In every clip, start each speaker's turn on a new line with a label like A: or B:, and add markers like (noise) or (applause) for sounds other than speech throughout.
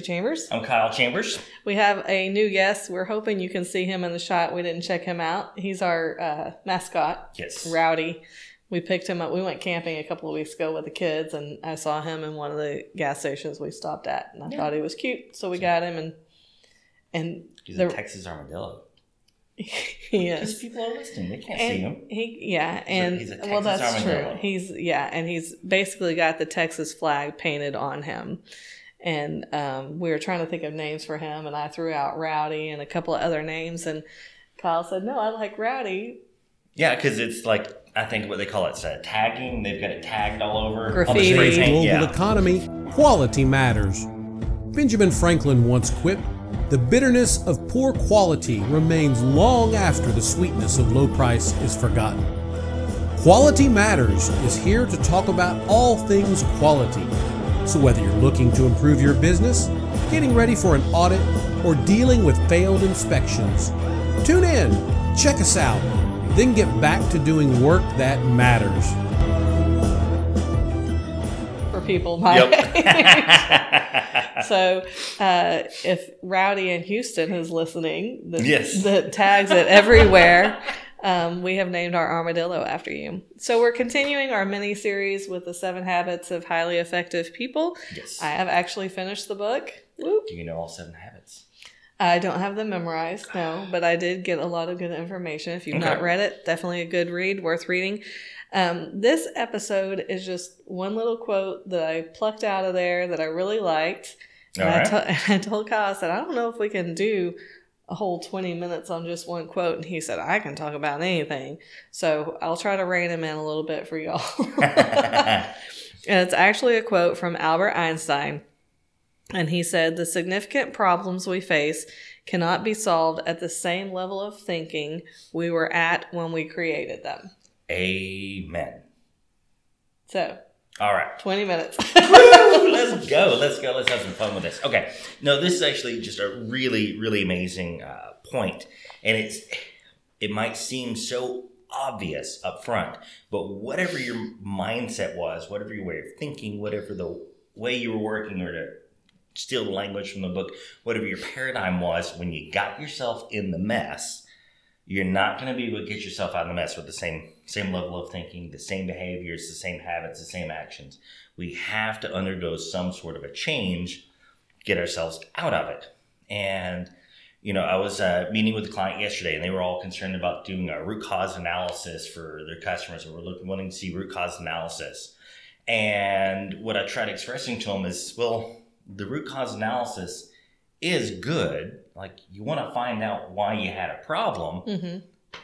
A: Chambers.
B: I'm Kyle Chambers.
A: We have a new guest. We're hoping you can see him in the shot. We didn't check him out. He's our uh, mascot,
B: Yes.
A: Rowdy. We picked him up. We went camping a couple of weeks ago with the kids, and I saw him in one of the gas stations we stopped at, and I
B: Yeah.
A: thought he was cute, so we got him. And and
B: He's
A: the-
B: a Texas armadillo. (laughs) Because people are listening. They can't see him.
A: He, yeah, and
B: he's a
A: well,
B: Texas
A: that's true.
B: armadillo.
A: He's yeah, and he's basically got the Texas flag painted on him. And um, we were trying to think of names for him, and I threw out Rowdy and a couple of other names, and Kyle said, "No, I like Rowdy."
B: Yeah, because it's like, I think what they call it, uh, tagging. They've got it tagged all over. All the
A: Graffiti.
B: spray
C: today's
B: paint,
C: global
B: yeah.
C: economy, quality matters. Benjamin Franklin once quipped, The bitterness of poor quality remains long after the sweetness of low price is forgotten. Quality Matters is here to talk about all things quality. So, whether you're looking to improve your business, getting ready for an audit, or dealing with failed inspections, tune in, check us out, then get back to doing work that matters.
A: for people my age. (laughs) so uh, if Rowdy in Houston is listening, that,
B: Yes.
A: that tags it everywhere, um, we have named our armadillo after you. So we're continuing our mini series with the seven habits of highly effective people.
B: yes.
A: I have actually finished the book. Whoop.
B: Do you know all seven habits?
A: I don't have them memorized, no, but I did get a lot of good information. If you've not read it, definitely a good read, worth reading. Um, this episode is just one little quote that I plucked out of there that I really liked. And
B: All
A: I,
B: right.
A: to- (laughs) I told Kyle, I said, I don't know if we can do a whole 20 minutes on just one quote. And he said, I can talk about anything. So I'll try to rein him in a little bit for y'all. (laughs) and it's actually a quote from Albert Einstein. And he said, The significant problems we face cannot be solved at the same level of thinking we were at when we created them.
B: Amen.
A: So,
B: All right.
A: 20 minutes. (laughs)
B: let's go. Let's go. Let's have some fun with this. Okay. No, this is actually just a really, really amazing uh, point, and it's it might seem so obvious up front, but whatever your mindset was, whatever your way of thinking, whatever the way you were working, or to steal the language from the book, whatever your paradigm was when you got yourself in the mess, you're not going to be able to get yourself out of the mess with the same same level of thinking, the same behaviors, the same habits, the same actions. We have to undergo some sort of a change, get ourselves out of it. And you know, I was uh, meeting with a client yesterday, and they were all concerned about doing a root cause analysis for their customers, and were looking wanting to see root cause analysis. And what I tried expressing to them is, well, the root cause analysis is good. Like you want to find out why you had a problem,
A: hmm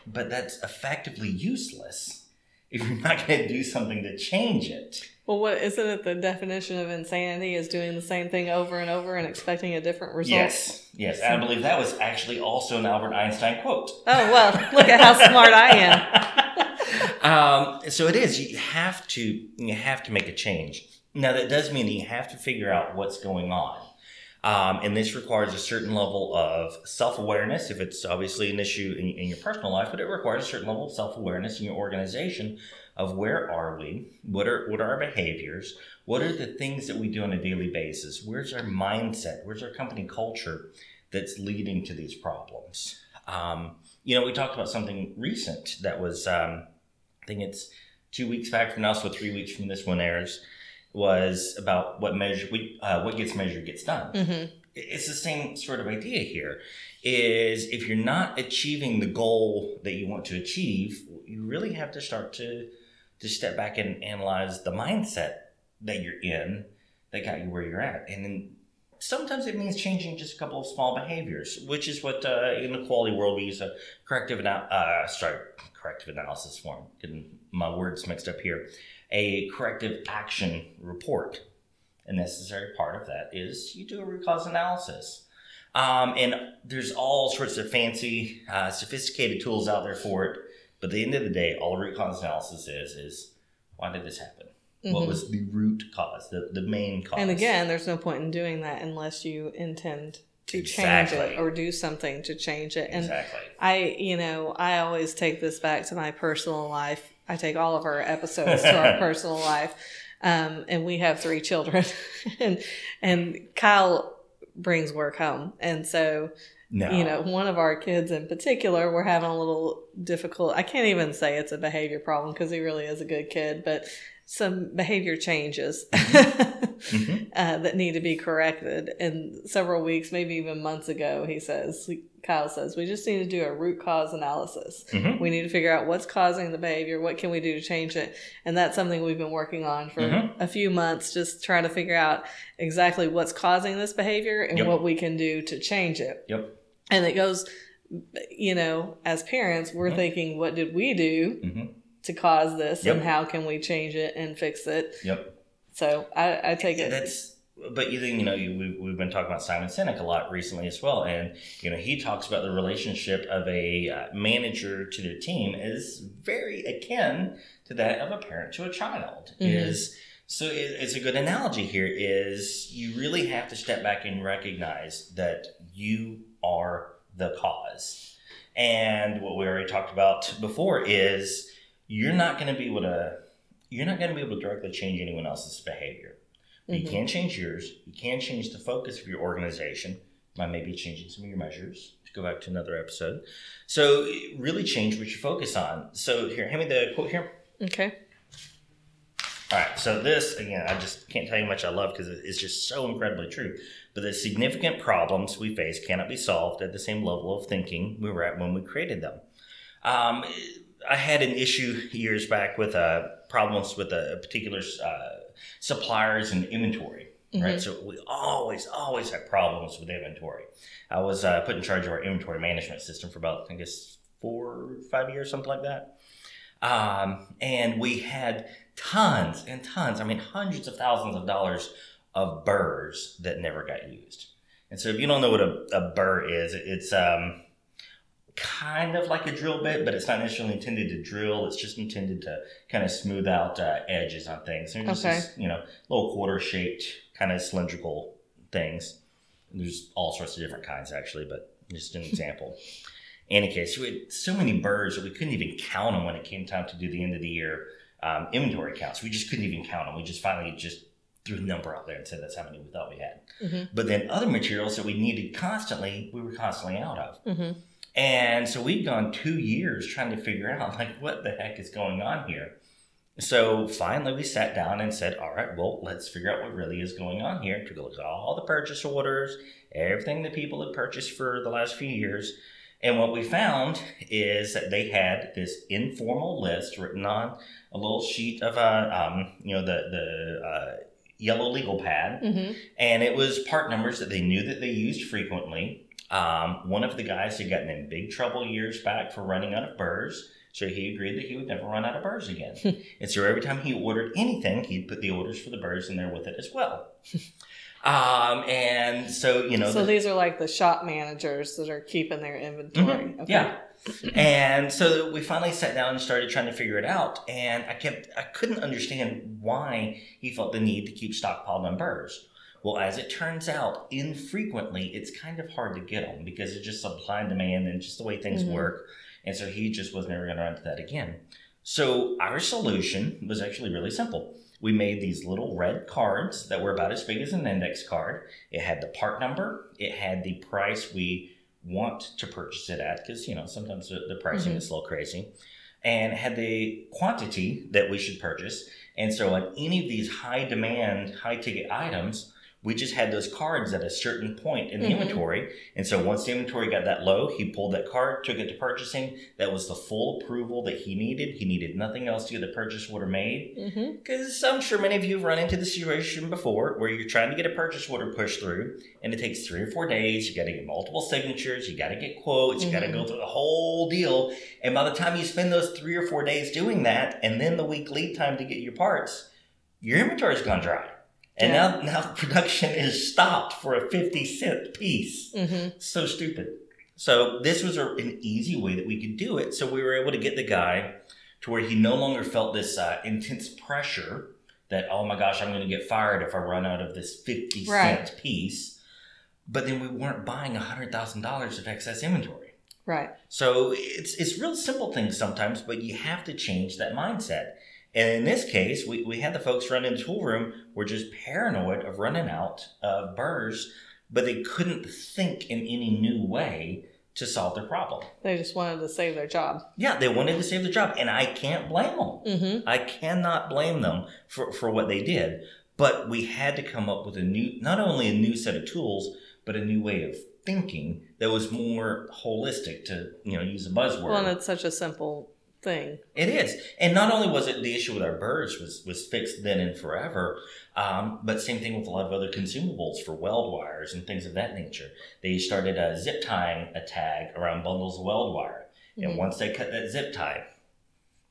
B: but that's effectively useless if you're not going to do something to change it.
A: Well, what isn't it the definition of insanity is doing the same thing over and over and expecting a different result?
B: Yes, yes. And I believe that was actually also an Albert Einstein quote.
A: Oh, well, look at how smart I am. (laughs) (laughs)
B: um, so it is. You have to. You have to make a change. Now that does mean that you have to figure out what's going on, um, and this requires a certain level of self awareness. If it's obviously an issue in, in your personal life, but it requires a certain level of self awareness in your organization of where are we, what are what are our behaviors, what are the things that we do on a daily basis, where's our mindset, where's our company culture that's leading to these problems. Um, you know, we talked about something recent that was. Um, I think it's two weeks back from now, so three weeks from this one airs, was about what measure we, uh, what gets measured gets done.
A: hmm
B: It's the same sort of idea here. Is if you're not achieving the goal that you want to achieve, you really have to start to to step back and analyze the mindset that you're in that got you where you're at, and then sometimes it means changing just a couple of small behaviors, which is what uh, in the quality world we use a corrective uh, sorry corrective analysis form. Getting my words mixed up here. A corrective action report. A necessary part of that is you do a root cause analysis. Um, and there's all sorts of fancy, uh, sophisticated tools out there for it. But at the end of the day, all root cause analysis is is why did this happen? What
A: Mhm.
B: was the root cause, the, the main cause?
A: And again, there's no point in doing that unless you intend to
B: Exactly.
A: change it or do something to change it. And
B: exactly.
A: I, you know, I always take this back to my personal life. I take all of our episodes to our (laughs) personal life. Um, and we have three children. (laughs) and and Kyle brings work home. And so,
B: No.
A: you know, one of our kids in particular, we're having a little difficult. I can't even say it's a behavior problem because he really is a good kid, but some behavior changes (laughs)
B: Mhm.
A: uh, that need to be corrected. And several weeks, maybe even months ago, he says, Kyle says, we just need to do a root cause analysis.
B: Mhm.
A: We need to figure out what's causing the behavior. What can we do to change it? And that's something we've been working on for
B: Mhm.
A: a few months, just trying to figure out exactly what's causing this behavior and
B: Yep.
A: what we can do to change it.
B: Yep.
A: And it goes, you know, as parents, we're
B: Mhm.
A: thinking, what did we do
B: hmm
A: to cause this
B: Yep.
A: and how can we change it and fix it?
B: Yep.
A: So I, I take it.
B: That's, but you think, you know, you, we've, we've been talking about Simon Sinek a lot recently as well. And, you know, he talks about the relationship of a uh, manager to their team is very akin to that of a parent to a child.
A: Mhm.
B: Is so it, it's a good analogy here is you really have to step back and recognize that you are the cause. And what we already talked about before is you're not going to be able to you're not going to be able to directly change anyone else's behavior. You
A: Mhm.
B: can change yours. You can change the focus of your organization by maybe changing some of your measures. To go back to another episode, so really change what you focus on. So here, hand me the quote here.
A: Okay.
B: All right, so this again, I just can't tell you how much I love because it's just so incredibly true. But the significant problems we face cannot be solved at the same level of thinking we were at when we created them. Um, I had an issue years back with uh, problems with a particular uh, suppliers and inventory. Right,
A: Mhm.
B: so we always, always had problems with inventory. I was uh, put in charge of our inventory management system for about, I guess, four, five years, something like that. Um, and we had tons and tons, I mean, hundreds of thousands of dollars of burrs that never got used. And so if you don't know what a, a burr is, it's um, kind of like a drill bit, but it's not necessarily intended to drill. It's just intended to kind of smooth out uh, edges on things. They're just
A: Okay.
B: this, you know, little quarter shaped, kind of cylindrical things. There's all sorts of different kinds actually, but just an (laughs) example. In any case, we had so many burrs that we couldn't even count them when it came time to do the end of the year um, inventory counts. We just couldn't even count them. We just finally just threw a number out there and said that's how many we thought we had.
A: Mhm.
B: But then other materials that we needed constantly, we were constantly out of.
A: hmm
B: And so we'd gone two years trying to figure out like what the heck is going on here. So finally we sat down and said, all right, well, let's figure out what really is going on here. Took a look at all the purchase orders, everything that people had purchased for the last few years. And what we found is that they had this informal list written on a little sheet of, uh, um, you know, the, the uh, yellow legal pad
A: hmm
B: and it was part numbers that they knew that they used frequently. Um, one of the guys had gotten in big trouble years back for running out of burrs, so he agreed that he would never run out of burrs again. (laughs) and so every time he ordered anything, he'd put the orders for the burrs in there with it as well. (laughs) um, and so you know,
A: So
B: the-
A: these are like the shop managers that are keeping their inventory.
B: Mhm, Yeah. and so we finally sat down and started trying to figure it out. And I kept, I couldn't understand why he felt the need to keep stockpiled on burrs. Well, as it turns out, infrequently it's kind of hard to get them because it's just supply and demand and just the way things
A: Mhm.
B: work. And so he just was never going to run into that again. So our solution was actually really simple. We made these little red cards that were about as big as an index card. It had the part number, it had the price we want to purchase it at because you know sometimes the, the pricing
A: Mhm.
B: is a little crazy and had the quantity that we should purchase and so on any of these high demand high ticket items we just had those cards at a certain point in the
A: Mhm.
B: inventory and so once the inventory got that low he pulled that card took it to purchasing that was the full approval that he needed he needed nothing else to get the purchase order made because I'm sure many of you have run into the situation before where you're trying to get a purchase order pushed through and it takes three or four days. You got to get multiple signatures, you got to get quotes, you got to go through the whole deal. And by the time you spend those three or four days doing that and then the week lead time to get your parts, your inventory's gone dry. And
A: Yeah.
B: now, now (laughs) production is stopped for a 50 cent piece.
A: hmm
B: So stupid. So this was a, an easy way that we could do it. So we were able to get the guy to where he no longer felt this uh, intense pressure that oh my gosh I'm going to get fired if I run out of this fifty cent
A: Right.
B: piece. But then we weren't buying hundred thousand dollars of excess inventory.
A: Right.
B: So it's it's real simple things sometimes, but you have to change that mindset. And in this case, we, we had the folks run in the tool room were just paranoid of running out of burrs but they couldn't think in any new way to solve their problem.
A: They just wanted to save their job.
B: Yeah, they wanted to save their job, and I can't blame them.
A: Mm-hmm.
B: I cannot blame them for, for what they did. But we had to come up with a new, not only a new set of tools, but a new way of thinking that was more holistic to, you know, use a buzzword.
A: Well, and it's such a simple thing.
B: It is, and not only was it the issue with our burrs was was fixed then and forever, um, but same thing with a lot of other consumables for weld wires and things of that nature. They started a zip tying a tag around bundles of weld wire, and
A: Mhm.
B: once they cut that zip tie,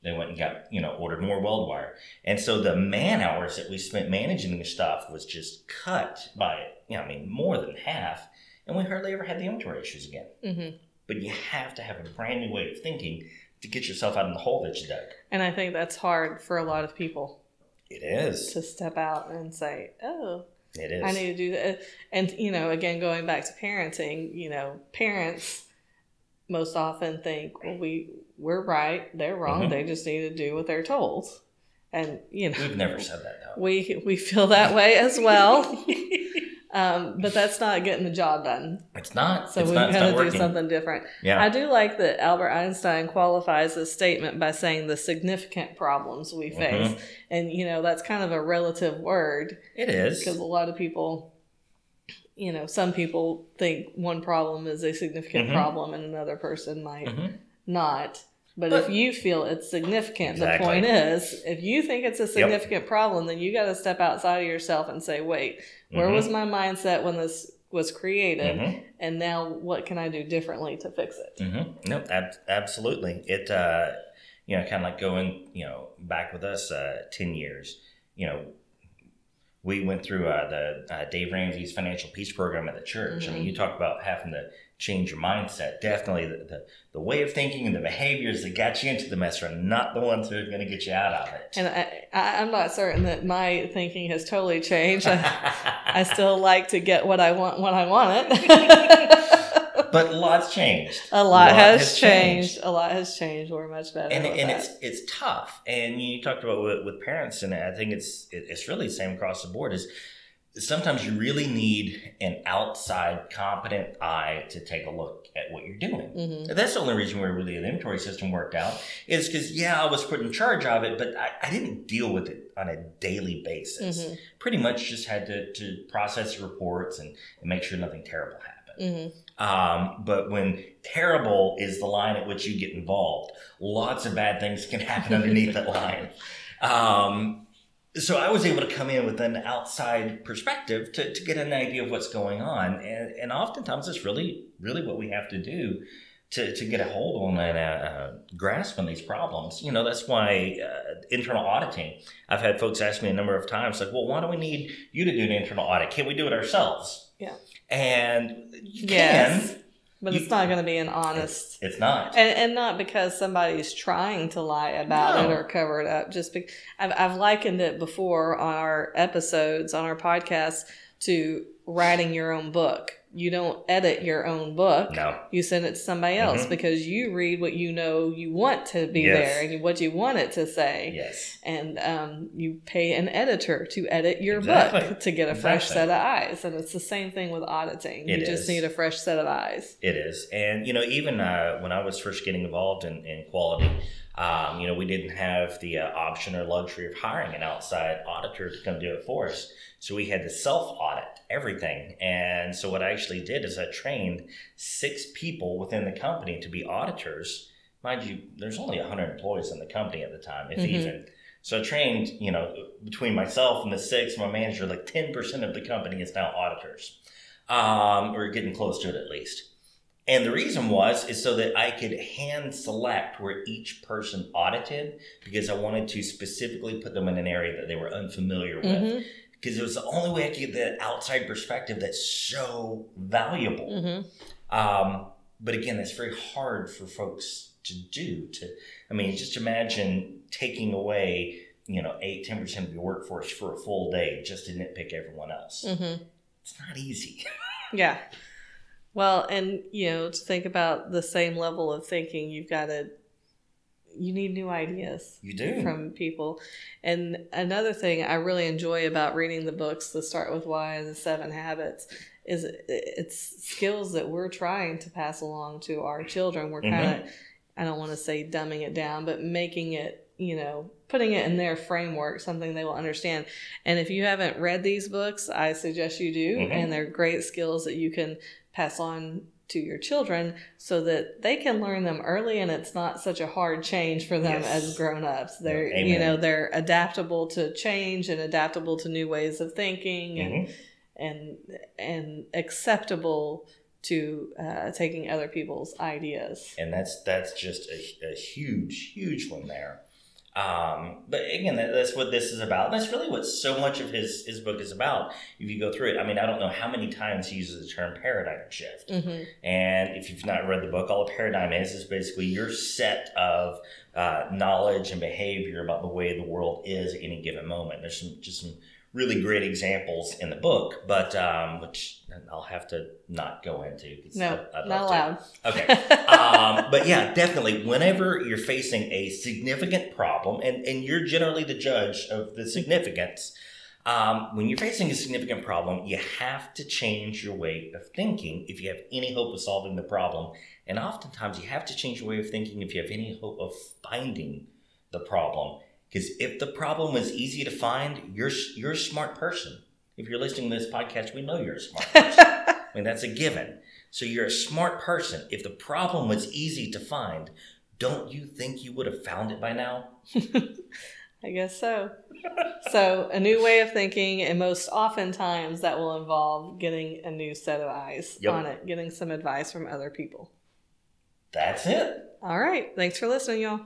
B: they went and got you know ordered more weld wire, and so the man hours that we spent managing the stuff was just cut by you know I mean more than half, and we hardly ever had the inventory issues again.
A: Mm-hmm.
B: But you have to have a brand new way of thinking to get yourself out of the hole that you dug.
A: And I think that's hard for a lot of people
B: It is.
A: to step out and say, "Oh,
B: It is.
A: I need to do that." And you know, again, going back to parenting, you know, parents most often think, "Well, we we're right, they're wrong.
B: Mhm.
A: They just need to do what they're told." And you know,
B: We've never said that though.
A: we we feel that way as well. (laughs) um, but that's not getting the job done.
B: It's not.
A: So
B: it's
A: we've
B: not,
A: got to do
B: working.
A: something different.
B: Yeah.
A: I do like that Albert Einstein qualifies his statement by saying the significant problems we face.
B: Mhm.
A: And, you know, that's kind of a relative word
B: it is.
A: because a lot of people, you know, some people think one problem is a significant
B: Mhm.
A: problem and another person might
B: Mhm.
A: not. But,
B: But-
A: if you feel it's significant,
B: Exactly.
A: the point is, if you think it's a significant problem, then you got to step outside of yourself and say, wait, where
B: Mhm.
A: was my mindset when this was created?
B: Mhm.
A: And now what can I do differently to fix it?
B: Mm-hmm. No, ab- absolutely. It, uh, you know, kind of like going, you know, back with us uh, 10 years, you know, we went through uh, the uh, Dave Ramsey's financial peace program at the church. I mean,
A: Mhm.
B: you talk about having to change your mindset. Definitely the, the, the way of thinking and the behaviors that got you into the mess are not the ones that are going to get you out of it.
A: And I, I'm not certain that my thinking has totally changed. I, I (laughs) still like to get what I want when I want it. (laughs) (laughs)
B: but lots changed.
A: a lot, has, changed. A lot has changed. We're much better.
B: and, and it's it's tough. And you talked about with, with parents, and I think it's it, it's really the same across the board. Is sometimes you really need an outside competent eye to take a look at what you're doing.
A: Mhm.
B: That's the only reason where really an inventory system worked out is because yeah, I was put in charge of it, but I, I didn't deal with it on a daily basis.
A: Mhm.
B: Pretty much just had to, to process reports and, and make sure nothing terrible happened.
A: Mhm.
B: Um, but when terrible is the line at which you get involved, lots of bad things can happen underneath that line. (laughs) Um, so I was able to come in with an outside perspective to, to get an idea of what's going on. And, and oftentimes it's really, really what we have to do to, to get a hold on and a, a grasp on these problems. You know, that's why uh, internal auditing, I've had folks ask me a number of times, like, well, why do we need you to do an internal audit? Can't we do it ourselves?
A: Yeah.
B: And you
A: Yes.
B: can.
A: But
B: You-
A: it's not going to be an honest.
B: It's not.
A: And, and not because somebody's trying to lie about it or cover it up. Just because I've, I've likened it before on our episodes on our podcast to writing your own book. You don't edit your own book.
B: No.
A: You send it to somebody else
B: Mhm.
A: because you read what you know you want to be
B: Yes.
A: there and what you want it to say.
B: Yes.
A: And um, you pay an editor to edit your
B: Exactly.
A: book to get a fresh set of eyes. And it's the same thing with auditing.
B: It
A: you just need a fresh set of eyes.
B: It is. And, you know, even uh, when I was first getting involved in, in quality, um, you know, we didn't have the uh, option or luxury of hiring an outside auditor to come do it for us. So we had to self audit everything. And so what I actually did is I trained six people within the company to be auditors. Mind you, there's only 100 employees in the company at the time, if
A: Mhm.
B: even. So I trained, you know, between myself and the six, my manager, like 10% of the company is now auditors. Um, or getting close to it at least. And the reason was is so that I could hand select where each person audited because I wanted to specifically put them in an area that they were unfamiliar with.
A: Mhm.
B: Because it was the only way I could get that outside perspective that's so valuable.
A: Mhm.
B: Um, but again, that's very hard for folks to do. To, I mean, just imagine taking away, you know, eight, ten percent of your workforce for a full day just to nitpick everyone else.
A: Mhm.
B: It's not easy. (laughs)
A: Yeah. Well, and you know, to think about the same level of thinking, you've got to you need new ideas
B: You do.
A: from people. And another thing I really enjoy about reading the books, the Start with Why and the Seven Habits, is it's skills that we're trying to pass along to our children. We're kind
B: Mm-hmm.
A: of, I don't want to say dumbing it down, but making it, you know, putting it in their framework, something they will understand. And if you haven't read these books, I suggest you do.
B: Mhm.
A: And they're great skills that you can pass on to your children so that they can learn them early and it's not such a hard change for them
B: Yes.
A: as grown-ups they're
B: Yeah,
A: you know they're adaptable to change and adaptable to new ways of thinking and
B: Mhm.
A: and and acceptable to uh, taking other people's ideas
B: and that's that's just a, a huge huge one there um, but again that, that's what this is about. That's really what so much of his his book is about if you go through it. I mean i don't know how many times he uses the term paradigm shift.
A: Hmm
B: and if you've not read the book all a paradigm is is basically your set of uh, knowledge and behavior about the way the world is at any given moment. There's some just some really great examples in the book but um, which i'll have to not go into.
A: no
B: I'd- I'd
A: not
B: love to.
A: allowed
B: Okay. (laughs) um, but yeah, definitely. Whenever you're facing a significant problem, and, and you're generally the judge of the significance, um, when you're facing a significant problem, you have to change your way of thinking if you have any hope of solving the problem. And oftentimes, you have to change your way of thinking if you have any hope of finding the problem. Because if the problem was easy to find, you're you're a smart person. If you're listening to this podcast, we know you're a smart person. (laughs) I mean, that's a given. So you're a smart person. If the problem was easy to find, don't you think you would have found it by now? (laughs)
A: I guess so. so, a new way of thinking, and most oftentimes that will involve getting a new set of eyes
B: Yep.
A: on it, getting some advice from other people.
B: That's it.
A: All right. Thanks for listening, y'all.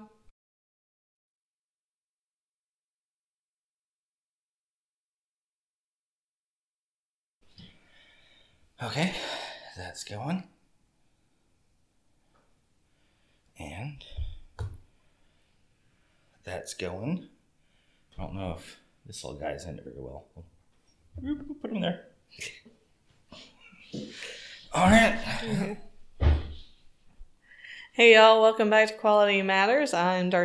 B: Okay, that's going. And that's going. I don't know if this little guy's in it very well. Put him there. All right.
A: Hey, y'all. Welcome back to Quality Matters. I'm Darcy.